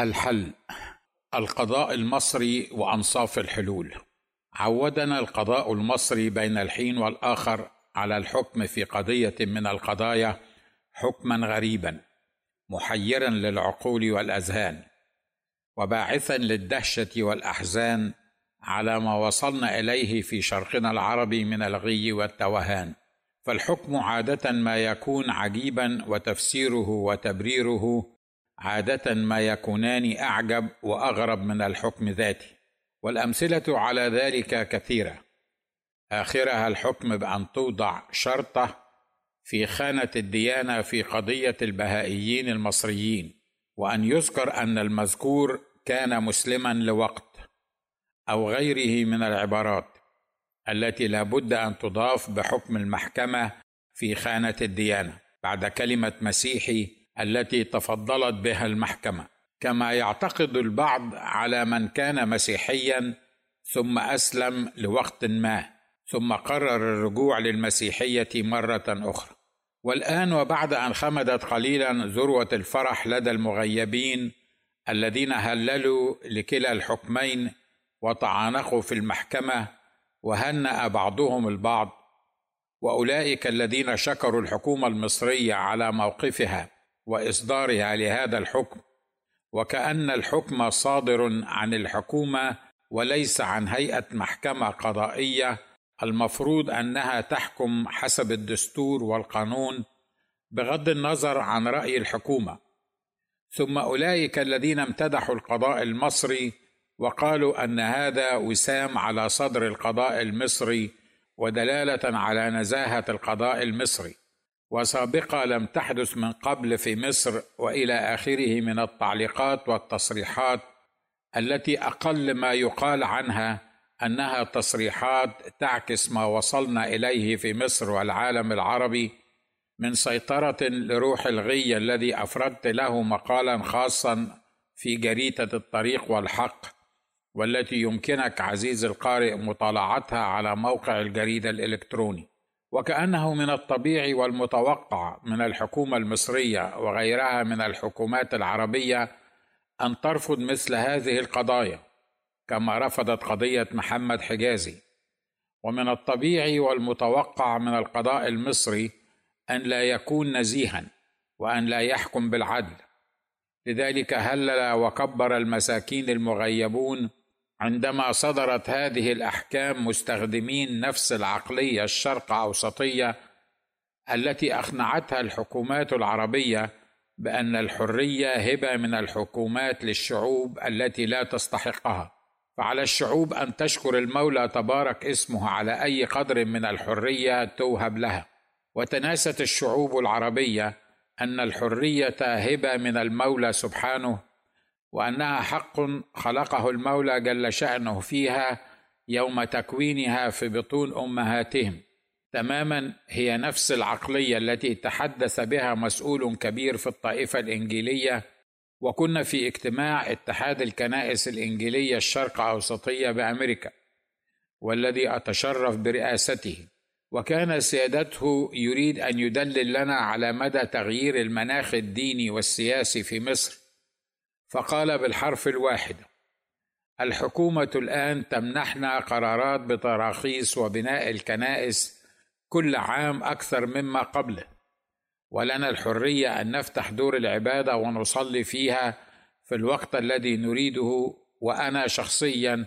الحل. القضاء المصري وأنصاف الحلول. عودنا القضاء المصري بين الحين والآخر على الحكم في قضية من القضايا حكما غريبا محيرا للعقول والأذهان وباعثا للدهشة والأحزان على ما وصلنا إليه في شرقنا العربي من الغي والتوهان. فالحكم عادة ما يكون عجيبا وتفسيره وتبريره عادة ما يكونان أعجب وأغرب من الحكم ذاته والأمثلة على ذلك كثيرة. آخرها الحكم بأن توضع شرطة في خانة الديانة في قضية البهائيين المصريين وأن يذكر أن المذكور كان مسلما لوقت أو غيره من العبارات التي لا بد أن تضاف بحكم المحكمة في خانة الديانة بعد كلمة مسيحي التي تفضلت بها المحكمة. كما يعتقد البعض على من كان مسيحيا ثم أسلم لوقت ما ثم قرر الرجوع للمسيحية مرة أخرى. والآن وبعد أن خمدت قليلا ذروة الفرح لدى المغيبين الذين هللوا لكلا الحكمين وتعانقوا في المحكمة وهنأ بعضهم البعض وأولئك الذين شكروا الحكومة المصرية على موقفها. وإصدارها لهذا الحكم وكأن الحكم صادر عن الحكومة وليس عن هيئة محكمة قضائية المفروض أنها تحكم حسب الدستور والقانون بغض النظر عن رأي الحكومة. ثم أولئك الذين امتدحوا القضاء المصري وقالوا أن هذا وسام على صدر القضاء المصري ودلالة على نزاهة القضاء المصري. وسابقه لم تحدث من قبل في مصر وإلى آخره من التعليقات والتصريحات التي أقل ما يقال عنها أنها تصريحات تعكس ما وصلنا إليه في مصر والعالم العربي من سيطرة لروح الغي الذي أفردت له مقالا خاصا في جريدة الطريق والحق والتي يمكنك عزيز القارئ مطالعتها على موقع الجريدة الإلكتروني. وكأنه من الطبيعي والمتوقع من الحكومة المصرية وغيرها من الحكومات العربية أن ترفض مثل هذه القضايا كما رفضت قضية محمد حجازي. ومن الطبيعي والمتوقع من القضاء المصري أن لا يكون نزيها وأن لا يحكم بالعدل. لذلك هلل وكبر المساكين المغيبون عندما صدرت هذه الأحكام مستخدمين نفس العقلية الشرق أوسطية التي أقنعتها الحكومات العربية بأن الحرية هبة من الحكومات للشعوب التي لا تستحقها. فعلى الشعوب أن تشكر المولى تبارك اسمه على أي قدر من الحرية توهب لها. وتناست الشعوب العربية أن الحرية هبة من المولى سبحانه وأنها حق خلقه المولى جل شأنه فيها يوم تكوينها في بطون أمهاتهم. تماما هي نفس العقلية التي تحدث بها مسؤول كبير في الطائفة الإنجيلية. وكنا في اجتماع اتحاد الكنائس الإنجيلية الشرق أوسطية بأمريكا والذي أتشرف برئاسته. وكان سيادته يريد أن يدلل لنا على مدى تغيير المناخ الديني والسياسي في مصر. فقال بالحرف الواحد الحكومة الآن تمنحنا قرارات بتراخيص وبناء الكنائس كل عام أكثر مما قبله ولنا الحرية أن نفتح دور العبادة ونصلي فيها في الوقت الذي نريده وأنا شخصيا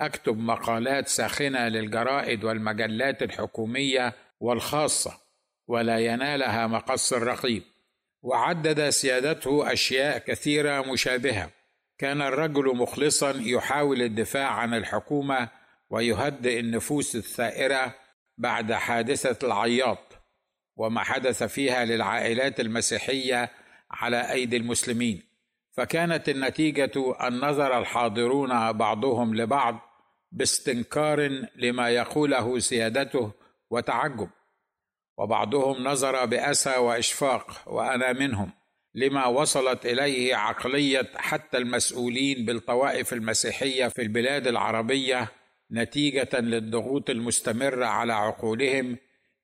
أكتب مقالات ساخنة للجرائد والمجلات الحكومية والخاصة ولا ينالها مقص الرقيب. وعدد سيادته أشياء كثيرة مشابهة. كان الرجل مخلصا يحاول الدفاع عن الحكومة ويهدئ النفوس الثائرة بعد حادثة العياط وما حدث فيها للعائلات المسيحية على أيدي المسلمين. فكانت النتيجة أن نظر الحاضرون بعضهم لبعض باستنكار لما يقوله سيادته وتعجب. وبعضهم نظر بأسى وإشفاق وأنا منهم لما وصلت إليه عقلية حتى المسؤولين بالطوائف المسيحية في البلاد العربية نتيجة للضغوط المستمره على عقولهم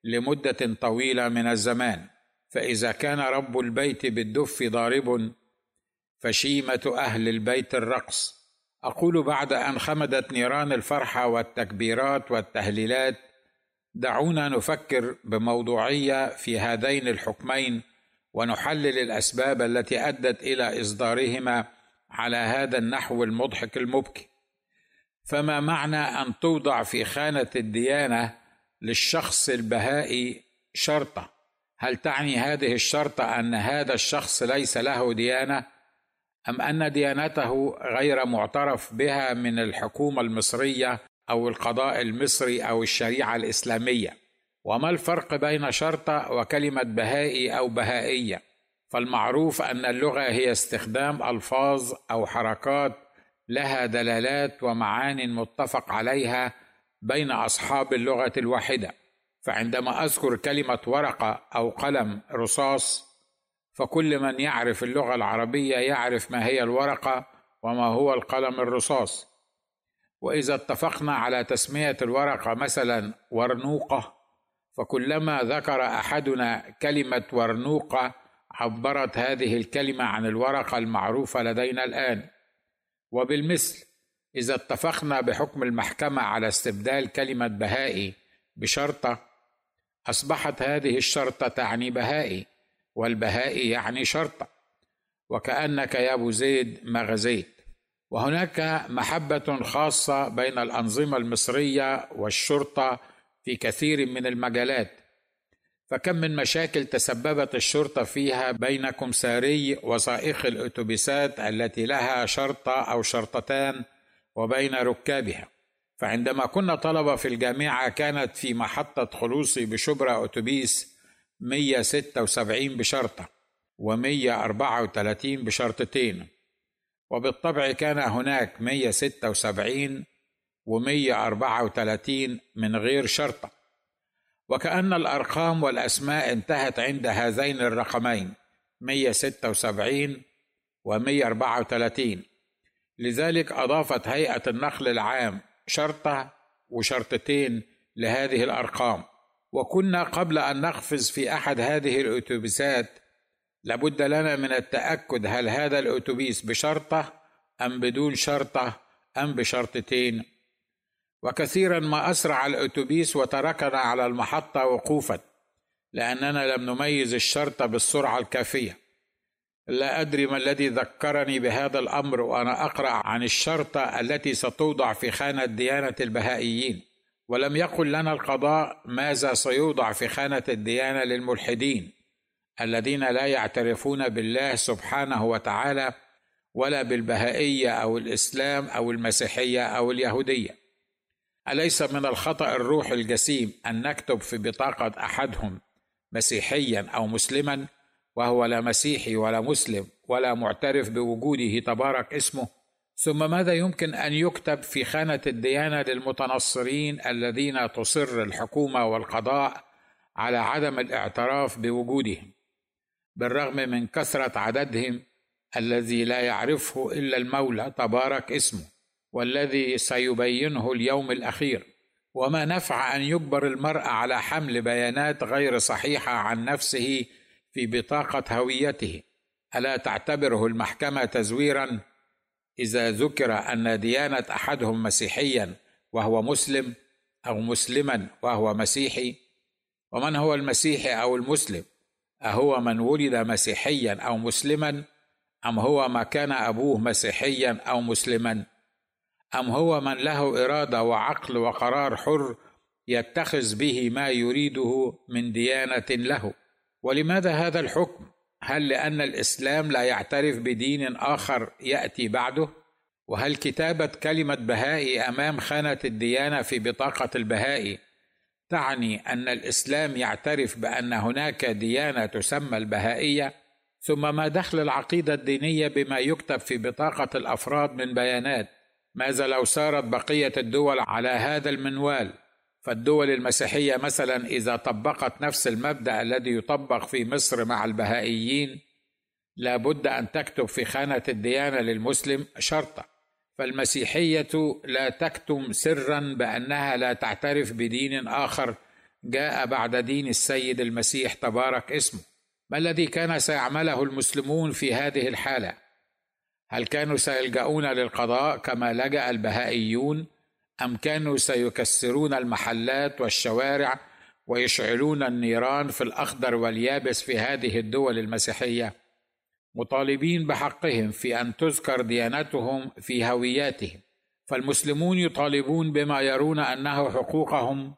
لمدة طويلة من الزمان. فإذا كان رب البيت بالدف ضارب فشيمة أهل البيت الرقص. أقول بعد أن خمدت نيران الفرحة والتكبيرات والتهليلات دعونا نفكر بموضوعية في هذين الحكمين ونحلل الأسباب التي أدت إلى إصدارهما على هذا النحو المضحك المبكي. فما معنى أن توضع في خانة الديانة للشخص البهائي شرطة؟ هل تعني هذه الشرطة أن هذا الشخص ليس له ديانة؟ أم أن ديانته غير معترف بها من الحكومة المصرية أو القضاء المصري أو الشريعة الإسلامية. وما الفرق بين شرطه وكلمة بهائي أو بهائية؟ فالمعروف أن اللغة هي استخدام ألفاظ أو حركات لها دلالات ومعان متفق عليها بين أصحاب اللغة الواحدة. فعندما أذكر كلمة ورقة أو قلم رصاص فكل من يعرف اللغة العربية يعرف ما هي الورقة وما هو القلم الرصاص. وإذا اتفقنا على تسمية الورقه مثلا ورنوقة فكلما ذكر أحدنا كلمة ورنوقة عبرت هذه الكلمة عن الورقة المعروفة لدينا الآن. وبالمثل إذا اتفقنا بحكم المحكمة على استبدال كلمة بهائي بشرطة أصبحت هذه الشرطة تعني بهائي والبهائي يعني شرطة. وكأنك يا أبو زيد ما غزيت وهناك محبة خاصة بين الأنظمة المصرية والشرطة في كثير من المجالات. فكم من مشاكل تسببت الشرطة فيها بين كمساري وسائق الأتوبيسات التي لها شرطة أو شرطتان وبين ركابها. فعندما كنا طلبة في الجامعة كانت في محطة خلوصي بشبرا أتوبيس 176 بشرطة و134 بشرطتين. وبالطبع كان هناك 176 و134 من غير شرطة. وكأن الأرقام والأسماء انتهت عند هذين الرقمين 176 و 134 لذلك أضافت هيئة النقل العام شرطة وشرطتين لهذه الأرقام. وكنا قبل أن نقفز في أحد هذه الأتوبيسات لابد لنا من التأكد هل هذا الأتوبيس بشرطة أم بدون شرطة أم بشرطتين. وكثيرا ما أسرع الأتوبيس وتركنا على المحطة وقوفا لأننا لم نميز الشرطه بالسرعة الكافية. لا أدري ما الذي ذكرني بهذا الأمر وأنا أقرأ عن الشرطة التي ستوضع في خانة ديانة البهائيين. ولم يقل لنا القضاء ماذا سيوضع في خانة الديانة للملحدين. الذين لا يعترفون بالله سبحانه وتعالى ولا بالبهائية أو الإسلام أو المسيحية أو اليهودية. أليس من الخطأ الروح الجسيم أن نكتب في بطاقة أحدهم مسيحيا أو مسلما وهو لا مسيحي ولا مسلم ولا معترف بوجوده تبارك اسمه؟ ثم ماذا يمكن أن يكتب في خانة الديانة للمتنصرين الذين تصر الحكومة والقضاء على عدم الاعتراف بوجودهم؟ بالرغم من كثرة عددهم الذي لا يعرفه إلا المولى تبارك اسمه والذي سيبينه اليوم الأخير. وما نفع أن يجبر المرء على حمل بيانات غير صحيحة عن نفسه في بطاقة هويته. ألا تعتبره المحكمة تزويرا؟ إذا ذكر أن ديانة أحدهم مسيحيا وهو مسلم أو مسلما وهو مسيحي ومن هو المسيحي أو المسلم؟ أهو من ولد مسيحيا أو مسلما؟ أم هو ما كان أبوه مسيحيا أو مسلما؟ أم هو من له إرادة وعقل وقرار حر يتخذ به ما يريده من ديانة له؟ ولماذا هذا الحكم؟ هل لأن الإسلام لا يعترف بدين آخر يأتي بعده؟ وهل كتابة كلمة بهائي أمام خانة الديانة في بطاقة البهائي تعني أن الإسلام يعترف بأن هناك ديانة تسمى البهائية ثم ما دخل العقيدة الدينية بما يكتب في بطاقة الأفراد من بيانات ماذا لو سارت بقية الدول على هذا المنوال؟ فالدول المسيحية مثلا إذا طبقت نفس المبدأ الذي يطبق في مصر مع البهائيين لا بد أن تكتب في خانة الديانة للمسلم شرطه فالمسيحية لا تكتم سرا بأنها لا تعترف بدين آخر جاء بعد دين السيد المسيح تبارك اسمه. ما الذي كان سيعمله المسلمون في هذه الحالة؟ هل كانوا سيلجؤون للقضاء كما لجأ البهائيون؟ أم كانوا سيكسرون المحلات والشوارع ويشعلون النيران في الأخضر واليابس في هذه الدول المسيحية؟ مطالبين بحقهم في أن تذكر ديانتهم في هوياتهم. فالمسلمون يطالبون بما يرون أنه حقوقهم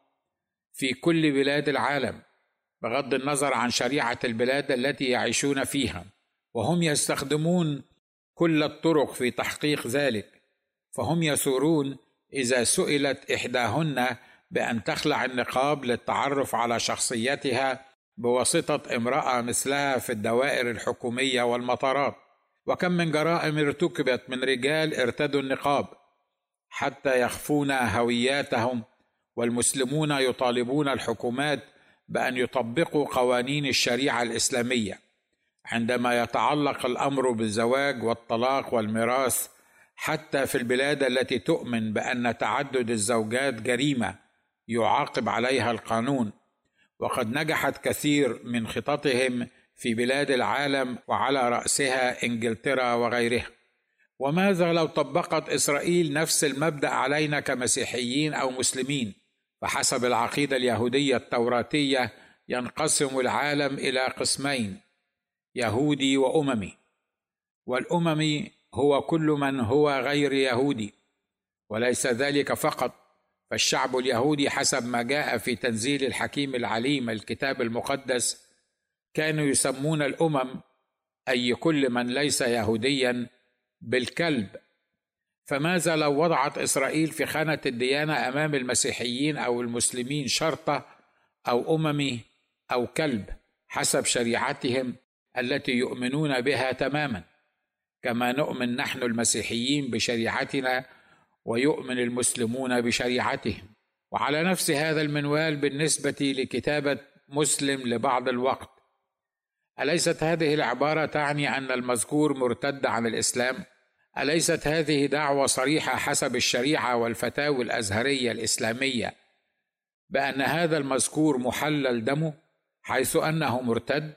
في كل بلاد العالم بغض النظر عن شريعة البلاد التي يعيشون فيها. وهم يستخدمون كل الطرق في تحقيق ذلك. فهم يثورون إذا سئلت إحداهن بأن تخلع النقاب للتعرف على شخصيتها بواسطة امرأة مثلها في الدوائر الحكومية والمطارات. وكم من جرائم ارتكبت من رجال ارتدوا النقاب حتى يخفون هوياتهم والمسلمون يطالبون الحكومات بأن يطبقوا قوانين الشريعة الإسلامية. عندما يتعلق الأمر بالزواج والطلاق والميراث حتى في البلاد التي تؤمن بأن تعدد الزوجات جريمة يعاقب عليها القانون. وقد نجحت كثير من خططهم في بلاد العالم وعلى رأسها إنجلترا وغيرها. وماذا لو طبقت إسرائيل نفس المبدأ علينا كمسيحيين أو مسلمين فحسب العقيدة اليهودية التوراتية ينقسم العالم إلى قسمين يهودي وأممي. والأممي هو كل من هو غير يهودي وليس ذلك فقط. فالشعب اليهودي حسب ما جاء في تنزيل الحكيم العليم الكتاب المقدس كانوا يسمون الأمم أي كل من ليس يهوديا بالكلب. فماذا لو وضعت إسرائيل في خانة الديانة أمام المسيحيين أو المسلمين شرطة أو اممي أو كلب حسب شريعتهم التي يؤمنون بها تماما. كما نؤمن نحن المسيحيين بشريعتنا ويؤمن المسلمون بشريعتهم. وعلى نفس هذا المنوال بالنسبة لكتابة مسلم لبعض الوقت أليست هذه العبارة تعني أن المذكور مرتد عن الإسلام؟ أليست هذه دعوة صريحة حسب الشريعة والفتاوي الأزهرية الإسلامية بأن هذا المذكور محلل دمه حيث أنه مرتد؟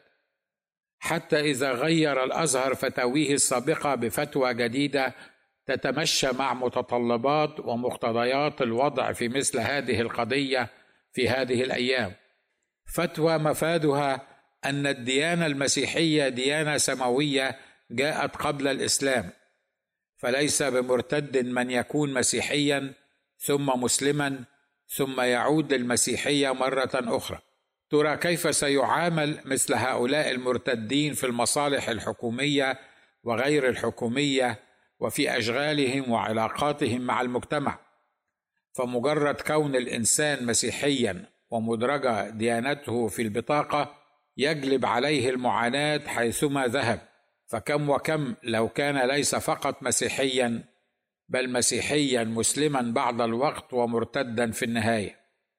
حتى إذا غير الأزهر فتاويه السابقة بفتوى جديدة تتمشى مع متطلبات ومقتضيات الوضع في مثل هذه القضية في هذه الأيام. فتوى مفادها أن الديانة المسيحية ديانة سماوية جاءت قبل الإسلام فليس بمرتد من يكون مسيحيا ثم مسلما ثم يعود للمسيحية مرة أخرى. ترى كيف سيعامل مثل هؤلاء المرتدين في المصالح الحكومية وغير الحكومية وفي أشغالهم وعلاقاتهم مع المجتمع. فمجرد كون الإنسان مسيحيا ومدرجة ديانته في البطاقة يجلب عليه المعاناة حيثما ذهب. فكم وكم لو كان ليس فقط مسيحيا بل مسيحيا مسلما بعض الوقت ومرتدا في النهاية.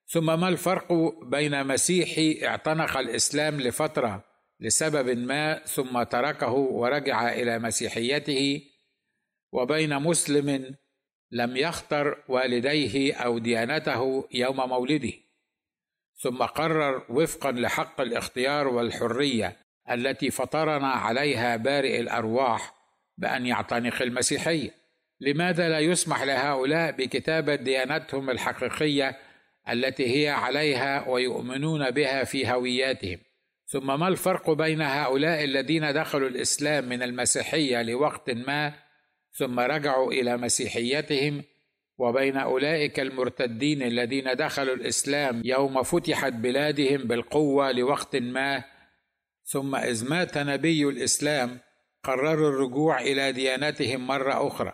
ثم ما الفرق بين مسيحي اعتنق الإسلام لفترة لسبب ما ثم تركه ورجع إلى مسيحيته وبين مسلم لم يختر والديه أو ديانته يوم مولده. ثم قرر وفقا لحق الاختيار والحرية التي فطرنا عليها بارئ الأرواح بأن يعتنق المسيحيه لماذا لا يسمح لهؤلاء بكتابة ديانتهم الحقيقية التي هي عليها ويؤمنون بها في هوياتهم؟ ثم ما الفرق بين هؤلاء الذين دخلوا الإسلام من المسيحية لوقت ما ثم رجعوا إلى مسيحيتهم وبين أولئك المرتدين الذين دخلوا الإسلام يوم فتحت بلادهم بالقوة لوقت ما. ثم إذ مات نبي الإسلام قرروا الرجوع إلى ديانتهم مرة أخرى.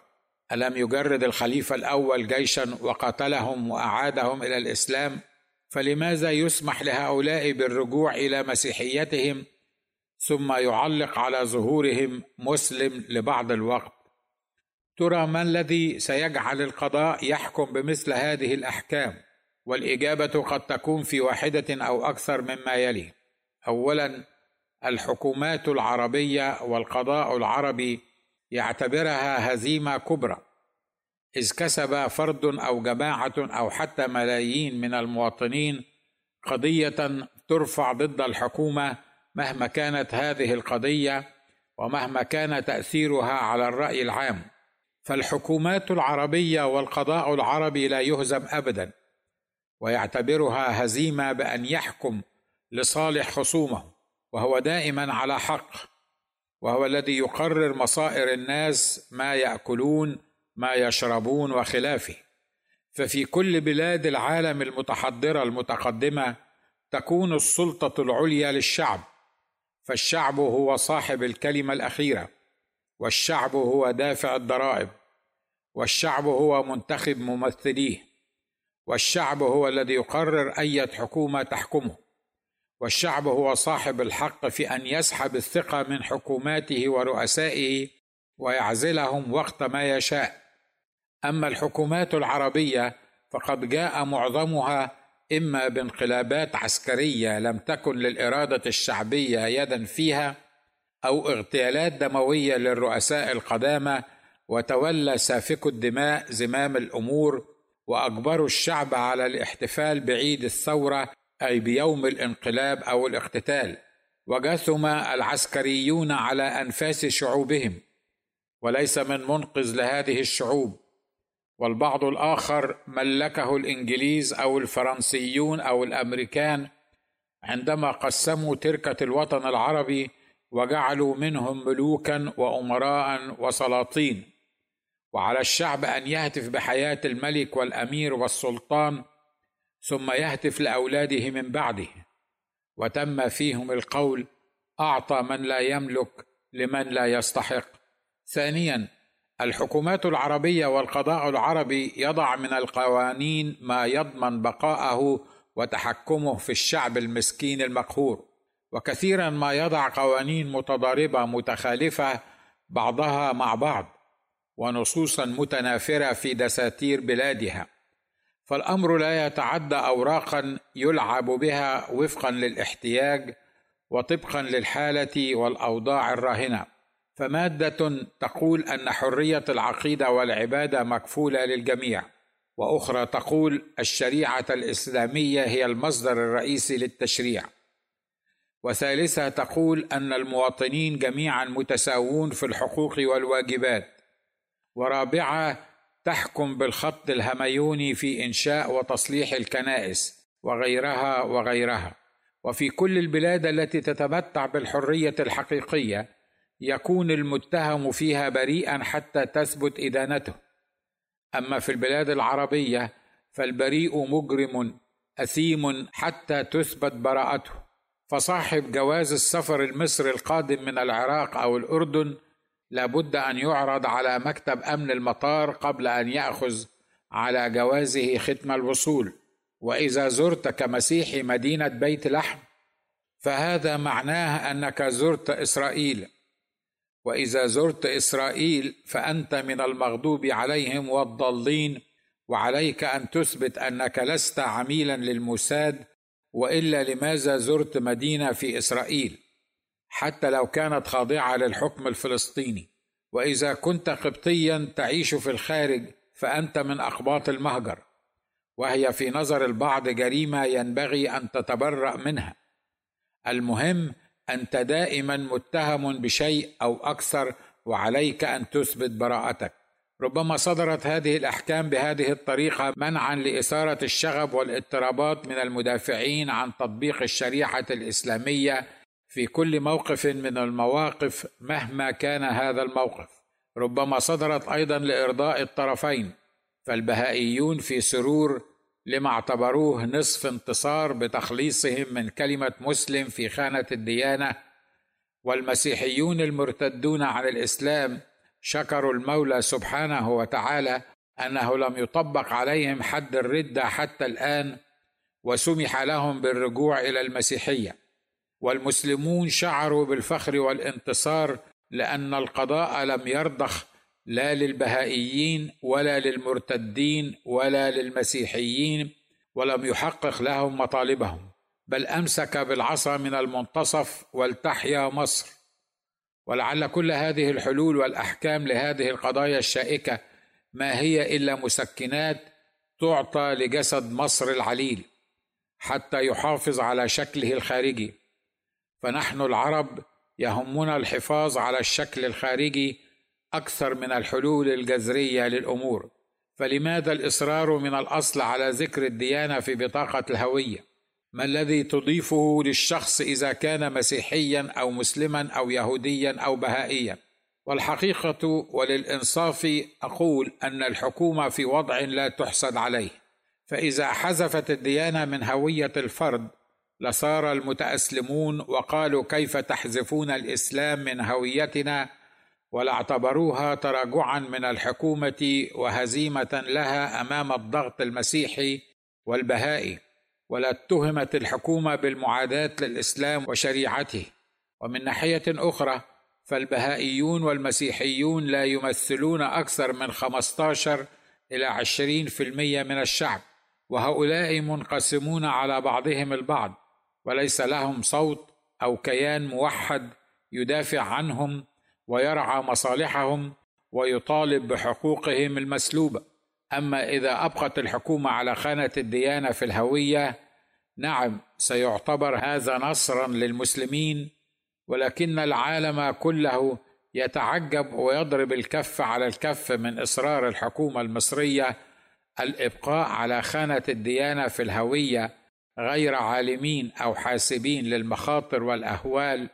ألم يجرد الخليفة الأول جيشا وقتلهم وأعادهم إلى الإسلام؟ فلماذا يسمح لهؤلاء بالرجوع إلى مسيحيتهم؟ ثم يعلق على ظهورهم مسلم لبعض الوقت. ترى ما الذي سيجعل القضاء يحكم بمثل هذه الأحكام؟ والإجابة قد تكون في واحدة أو أكثر مما يلي. اولا الحكومات العربية والقضاء العربي يعتبرها هزيمة كبرى. إذ كسب فرد أو جماعة أو حتى ملايين من المواطنين قضية ترفع ضد الحكومة مهما كانت هذه القضية ومهما كان تأثيرها على الرأي العام. فالحكومات العربية والقضاء العربي لا يهزم ابدا ويعتبرها هزيمة بأن يحكم لصالح خصومه وهو دائما على حق وهو الذي يقرر مصائر الناس ما يأكلون ما يشربون وخلافه. ففي كل بلاد العالم المتحضرة المتقدمة تكون السلطة العليا للشعب فالشعب هو صاحب الكلمة الأخيرة. والشعب هو دافع الضرائب والشعب هو منتخب ممثليه والشعب هو الذي يقرر اية حكومة تحكمه والشعب هو صاحب الحق في أن يسحب الثقة من حكوماته ورؤسائه ويعزلهم وقت ما يشاء. أما الحكومات العربية فقد جاء معظمها إما بانقلابات عسكرية لم تكن للإرادة الشعبية يدا فيها أو اغتيالات دموية للرؤساء القدامى وتولى سافك الدماء زمام الأمور واجبروا الشعب على الاحتفال بعيد الثورة أي بيوم الانقلاب أو الاقتتال. وجثم العسكريون على أنفاس شعوبهم. وليس من منقذ لهذه الشعوب. والبعض الآخر ملكه الإنجليز أو الفرنسيون أو الأمريكان عندما قسموا تركة الوطن العربي وجعلوا منهم ملوكا وامراء وسلاطين. وعلى الشعب أن يهتف بحياة الملك والأمير والسلطان ثم يهتف لأولاده من بعده. وتم فيهم القول أعطى من لا يملك لمن لا يستحق. ثانيا الحكومات العربية والقضاء العربي يضع من القوانين ما يضمن بقاءه وتحكمه في الشعب المسكين المقهور. وكثيرا ما يضع قوانين متضاربة متخالفة بعضها مع بعض ونصوصا متنافرة في دساتير بلادها. فالأمر لا يتعدى اوراقا يلعب بها وفقا للاحتياج وطبقا للحالة والأوضاع الراهنة. فمادة تقول أن حرية العقيدة والعبادة مكفولة للجميع وأخرى تقول الشريعة الإسلامية هي المصدر الرئيسي للتشريع. وثالثة تقول أن المواطنين جميعا متساوون في الحقوق والواجبات. ورابعة تحكم بالخط الهميوني في إنشاء وتصليح الكنائس وغيرها وغيرها. وفي كل البلاد التي تتمتع بالحرية الحقيقية يكون المتهم فيها بريئا حتى تثبت إدانته. أما في البلاد العربية فالبريء مجرم أثيم حتى تثبت براءته. فصاحب جواز السفر المصري القادم من العراق أو الأردن لابد أن يعرض على مكتب أمن المطار قبل أن يأخذ على جوازه ختم الوصول. وإذا زرت كمسيحي مدينة بيت لحم فهذا معناه أنك زرت إسرائيل. وإذا زرت إسرائيل فأنت من المغضوب عليهم والضالين وعليك أن تثبت أنك لست عميلا للموساد وإلا لماذا زرت مدينة في إسرائيل؟ حتى لو كانت خاضعة للحكم الفلسطيني. وإذا كنت قبطيا تعيش في الخارج فأنت من أقباط المهجر. وهي في نظر البعض جريمة ينبغي أن تتبرأ منها. المهم أنت دائما متهم بشيء أو أكثر وعليك أن تثبت براءتك. ربما صدرت هذه الأحكام بهذه الطريقة منعا لإثارة الشغب والاضطرابات من المدافعين عن تطبيق الشريعه الإسلامية في كل موقف من المواقف مهما كان هذا الموقف. ربما صدرت أيضا لإرضاء الطرفين فالبهائيون في سرور لما اعتبروه نصف انتصار بتخليصهم من كلمة مسلم في خانة الديانة والمسيحيون المرتدون عن الإسلام شكروا المولى سبحانه وتعالى أنه لم يطبق عليهم حد الرده حتى الآن وسمح لهم بالرجوع إلى المسيحية. والمسلمون شعروا بالفخر والانتصار لأن القضاء لم يرضخ لا للبهائيين ولا للمرتدين ولا للمسيحيين ولم يحقق لهم مطالبهم بل أمسك بالعصا من المنتصف ولتحيا مصر. ولعل كل هذه الحلول والأحكام لهذه القضايا الشائكة ما هي إلا مسكنات تعطى لجسد مصر العليل حتى يحافظ على شكله الخارجي. فنحن العرب يهمنا الحفاظ على الشكل الخارجي أكثر من الحلول الجذرية للأمور. فلماذا الإصرار من الأصل على ذكر الديانة في بطاقة الهوية؟ ما الذي تضيفه للشخص إذا كان مسيحيا أو مسلما أو يهوديا أو بهائيا؟ والحقيقة وللإنصاف أقول أن الحكومة في وضع لا تحسد عليه. فإذا حذفت الديانة من هوية الفرد لصار المتأسلمون وقالوا كيف تحذفون الإسلام من هويتنا؟ ولاعتبروها تراجعا من الحكومة وهزيمة لها أمام الضغط المسيحي والبهائي. ولا اتهمت الحكومة بالمعاداة للإسلام وشريعته. ومن ناحية أخرى فالبهائيون والمسيحيون لا يمثلون أكثر من 15 إلى 20% من الشعب وهؤلاء منقسمون على بعضهم البعض وليس لهم صوت أو كيان موحد يدافع عنهم ويرعى مصالحهم ويطالب بحقوقهم المسلوبة. أما إذا أبقت الحكومة على خانة الديانة في الهوية نعم سيعتبر هذا نصرا للمسلمين ولكن العالم كله يتعجب ويضرب الكف على الكف من إصرار الحكومة المصرية الإبقاء على خانة الديانة في الهوية غير عالمين أو حاسبين للمخاطر والأهوال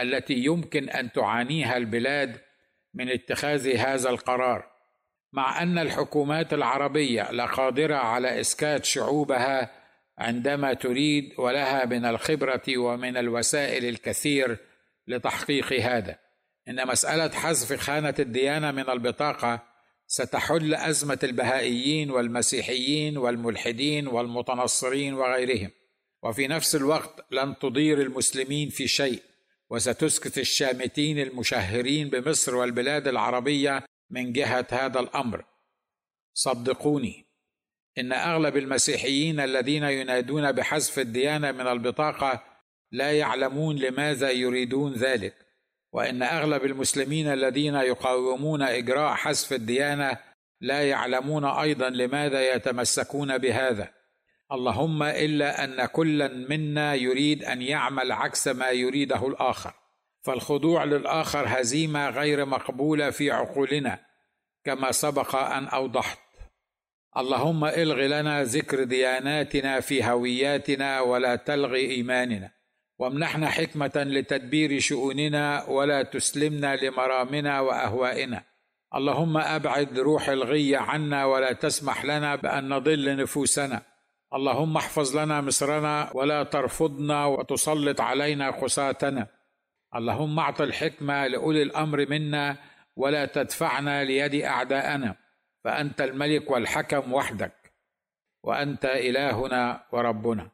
التي يمكن أن تعانيها البلاد من اتخاذ هذا القرار. مع أن الحكومات العربية لقادره على إسكات شعوبها عندما تريد ولها من الخبرة ومن الوسائل الكثير لتحقيق هذا. إن مسألة حذف خانة الديانة من البطاقة ستحل أزمة البهائيين والمسيحيين والملحدين والمتنصرين وغيرهم. وفي نفس الوقت لن تضير المسلمين في شيء وستسكت الشامتين المشهرين بمصر والبلاد العربية من جهة هذا الأمر. صدقوني إن أغلب المسيحيين الذين ينادون بحذف الديانة من البطاقة لا يعلمون لماذا يريدون ذلك وإن أغلب المسلمين الذين يقاومون إجراء حذف الديانة لا يعلمون أيضا لماذا يتمسكون بهذا. اللهم إلا أن كلا منا يريد أن يعمل عكس ما يريده الآخر. فالخضوع للآخر هزيمة غير مقبولة في عقولنا كما سبق أن أوضحت. اللهم إلغ لنا ذكر دياناتنا في هوياتنا ولا تلغ إيماننا وامنحنا حكمة لتدبير شؤوننا ولا تسلمنا لمرامنا وأهوائنا. اللهم أبعد روح الغي عنا ولا تسمح لنا بأن نضل نفوسنا. اللهم احفظ لنا مصرنا ولا ترفضنا وتسلط علينا خساتنا. اللهم اعط الحكمة لأولي الأمر منا ولا تدفعنا ليد أعداءنا فأنت الملك والحكم وحدك وأنت إلهنا وربنا.